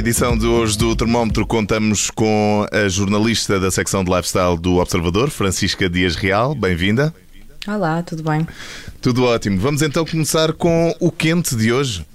Edição de hoje do Termómetro contamos com a jornalista da secção de lifestyle do Observador, Francisca Dias Real. Bem-vinda. Olá, tudo bem? Tudo ótimo. Vamos então começar com o quente de hoje.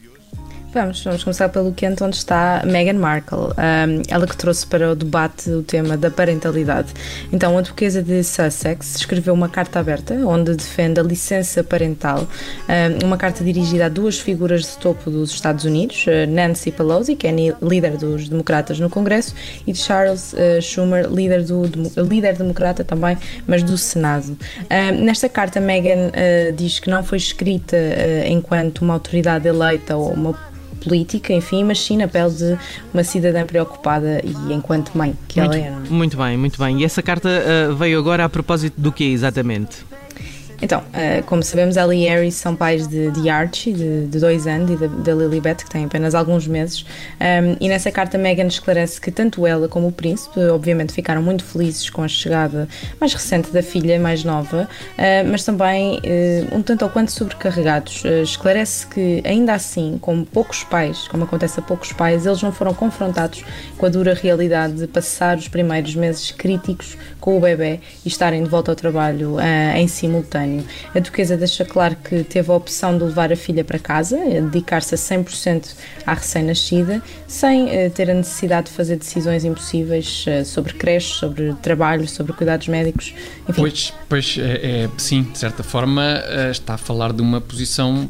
Vamos, vamos começar pelo quente onde está Meghan Markle, um, ela que trouxe para o debate o tema da parentalidade. Então, a duquesa de Sussex escreveu uma carta aberta onde defende a licença parental, um, uma carta dirigida a duas figuras de topo dos Estados Unidos, Nancy Pelosi, que é líder dos democratas no Congresso, e Charles uh, Schumer, líder, do, líder democrata também, mas do Senado. Um, nesta carta, Meghan uh, diz que não foi escrita uh, enquanto uma autoridade eleita ou uma política, enfim, mas sim na pele de uma cidadã preocupada e enquanto mãe que muito, ela era. Muito bem, muito bem. E essa carta uh, veio agora a propósito do que exatamente? Então, uh, como sabemos, ela e Harry são pais de, de Archie, de, de, dois anos, e da Lilibet, que tem apenas alguns meses. Um, e nessa carta, Meghan esclarece que tanto ela como o príncipe, obviamente, ficaram muito felizes com a chegada mais recente da filha mais nova, uh, mas também uh, um tanto ou quanto sobrecarregados. esclarece que, ainda assim, como poucos pais, como acontece a poucos pais, eles não foram confrontados com a dura realidade de passar os primeiros meses críticos com o bebê e estarem de volta ao trabalho em simultâneo. A Duquesa deixa claro que teve a opção de levar a filha para casa, dedicar-se a 100% à recém-nascida, sem uh, ter a necessidade de fazer decisões impossíveis uh, sobre creches, sobre trabalho, sobre cuidados médicos. Enfim. Pois, pois é, é, sim, de certa forma uh, está a falar de uma posição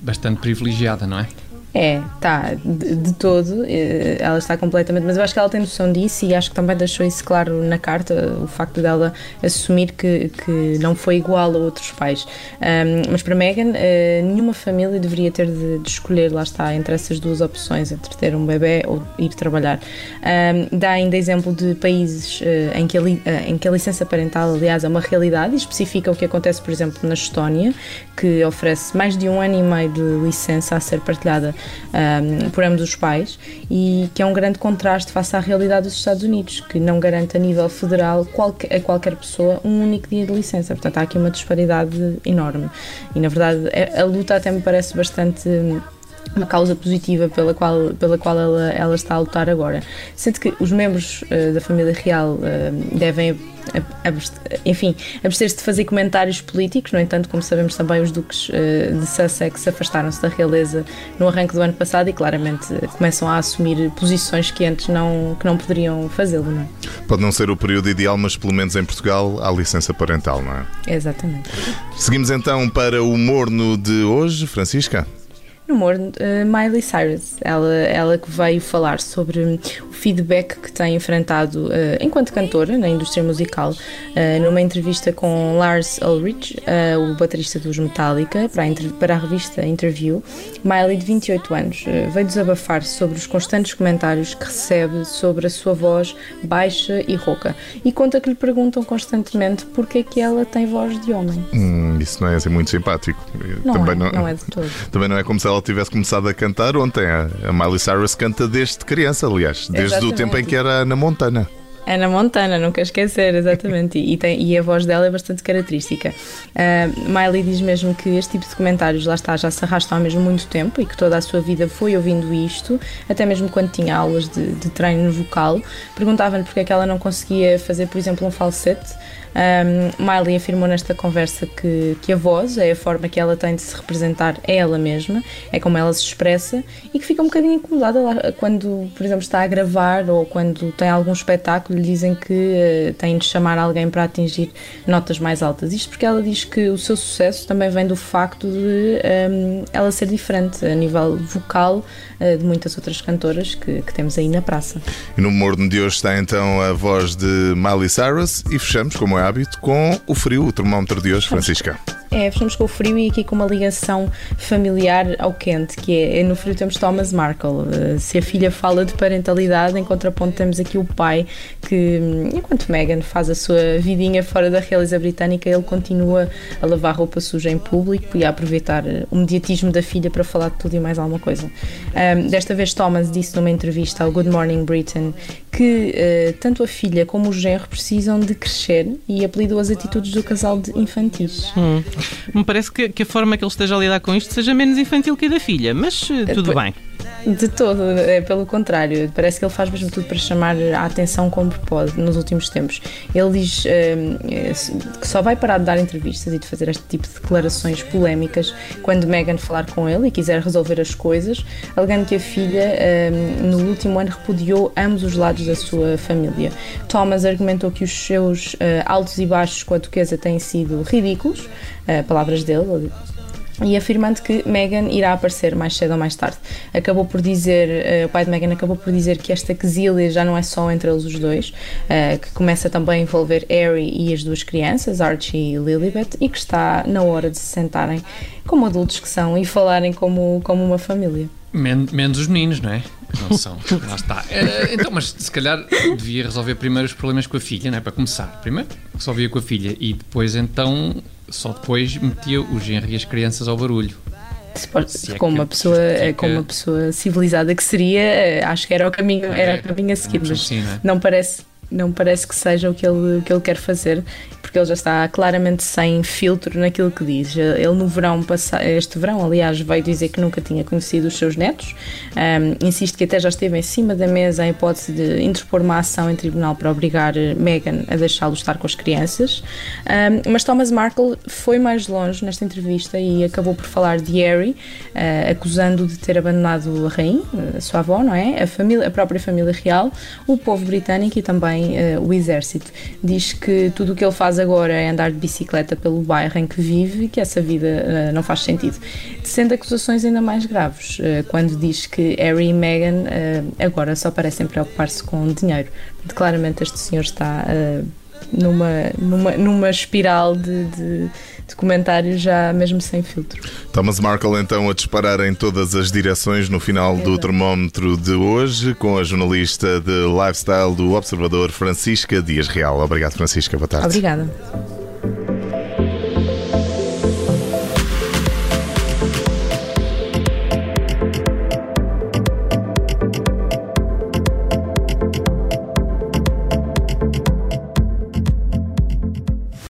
bastante privilegiada, não é? É, tá, de, de, todo, eh, ela está completamente, mas eu acho que ela tem noção disso e acho que também deixou isso claro na carta, o facto dela assumir que, que não foi igual a outros pais. Um, mas para Megan, uh, nenhuma família deveria ter de, de, escolher, lá está, entre essas duas opções, entre ter um bebê ou ir trabalhar. Um, dá ainda exemplo de países uh, em, que a, uh, em que a licença parental, aliás, é uma realidade e especifica o que acontece, por exemplo, na Estónia, que oferece mais de um ano e meio de licença a ser partilhada um, por ambos os pais e que é um grande contraste face à realidade dos Estados Unidos, que não garante a nível federal qualquer, a qualquer pessoa um único dia de licença. Portanto, há aqui uma disparidade enorme. E, na verdade, a, luta até me parece bastante uma causa positiva pela qual, pela qual ela, ela está a lutar agora. Sendo que os membros uh, da família real uh, devem, enfim, abster-se de fazer comentários políticos, no entanto, como sabemos também, os duques uh, de Sussex afastaram-se da realeza no arranque do ano passado e claramente começam a assumir posições que antes não, que não poderiam fazê-lo. Não é? Pode não ser o período ideal, mas pelo menos em Portugal há licença parental, não é? Exatamente. Seguimos então para o morno de hoje, Francisca no humor, uh, Miley Cyrus, ela, ela que veio falar sobre o feedback que tem enfrentado uh, enquanto cantora na indústria musical, uh, numa entrevista com Lars Ulrich, o baterista dos Metallica, para a, para a revista Interview. Miley, de 28 anos, veio desabafar sobre os constantes comentários que recebe sobre a sua voz baixa e rouca e conta que lhe perguntam constantemente porque é que ela tem voz de homem. Hum, isso não é assim muito simpático. Não Também é, não, não é de todo. Também não é como se ela ela tivesse começado a cantar ontem. A Miley Cyrus canta desde criança, aliás, desde exatamente. o tempo em que era na Montana. Ana Montana, nunca esquecer, exatamente. E, tem, e a voz dela é bastante característica. Uh, Miley diz mesmo que este tipo de comentários, lá está, já se arrastam há mesmo muito tempo e que toda a sua vida foi ouvindo isto, até mesmo quando tinha aulas de, de treino vocal. Perguntavam-lhe porque é que ela não conseguia fazer, por exemplo, um falsete. Um, Miley afirmou nesta conversa que, que a voz é a forma que ela tem de se representar é ela mesma, é como ela se expressa e que fica um bocadinho incomodada lá, quando, por exemplo, está a gravar ou quando tem algum espetáculo lhe dizem que uh, tem de chamar alguém para atingir notas mais altas. Isto porque ela diz que o seu sucesso também vem do facto de um, ela ser diferente a nível vocal uh, de muitas outras cantoras que, que, temos aí na praça. E no Morno de hoje está então a voz de Miley Cyrus e fechamos, como é hábito, com o frio, o termómetro de hoje, Francisca. É, fechamos com o frio e aqui com uma ligação familiar ao quente, que é, é no frio temos Thomas Markle. Uh, se a filha fala de parentalidade, em contraponto temos aqui o pai que, hum, enquanto Meghan faz a sua vidinha fora da realeza britânica, ele continua a lavar roupa suja em público e a aproveitar uh, o mediatismo da filha para falar de tudo e mais alguma coisa. Um, desta vez Thomas disse numa entrevista ao Good Morning Britain que uh, tanto a filha como o genro precisam de crescer e apelidou as atitudes do casal de infantis. Hum. Me parece que, que, a forma que ele esteja a lidar com isto seja menos infantil que a da filha, mas uh, tudo bem. De todo, é pelo contrário. Parece que ele faz mesmo tudo para chamar a atenção como pode nos últimos tempos. Ele diz um, que só vai parar de dar entrevistas e de fazer este tipo de declarações polémicas quando Meghan falar com ele e quiser resolver as coisas, alegando que a filha um, no último ano repudiou ambos os lados da sua família. Thomas argumentou que os seus uh, altos e baixos com a duquesa têm sido ridículos, uh, palavras dele, e afirmando que Meghan irá aparecer mais cedo ou mais tarde. Acabou por dizer, uh, o pai de Meghan acabou por dizer que esta quesilha já não é só entre eles os dois, uh, que começa também a envolver Harry e as duas crianças, Archie e Lilibet, e que está na hora de se sentarem como adultos que são e falarem como, como uma família. Men menos os meninos, não é? Não são. Lá está. Uh, então, mas se calhar devia resolver primeiro os problemas com a filha, não é? Para começar. Primeiro resolvia com a filha e depois então só depois metia o genro e as crianças ao barulho. Se é como, uma pessoa, justifica... como uma pessoa civilizada que seria, eh, acho que era o caminho, era o caminho a seguir, mas assim, não, é? não parece não parece que seja o que ele, o que ele quer fazer porque ele já está claramente sem filtro naquilo que diz. Ele no verão, este verão, aliás, veio dizer que nunca tinha conhecido os seus netos, um, insiste que até já esteve em cima da mesa a hipótese de interpor uma ação em tribunal para obrigar Meghan a deixá-lo estar com as crianças, um, mas Thomas Markle foi mais longe nesta entrevista e acabou por falar de Harry, uh, acusando de ter abandonado a rainha, a sua avó, não é? A, família, a própria família real, o povo britânico e também uh, o exército. Diz que tudo o que ele faz agora é andar de bicicleta pelo bairro em que vive e que essa vida uh, não faz sentido. Sendo acusações ainda mais graves, uh, quando diz que Harry e Meghan agora só parecem preocupar-se com dinheiro. Claramente este senhor está numa, numa, numa espiral de, de, de, comentários já mesmo sem filtro. Thomas Markle então a disparar em todas as direções no final do termómetro de hoje com a jornalista de lifestyle do Observador Francisca Dias Real. Obrigado Francisca, boa tarde. Obrigada.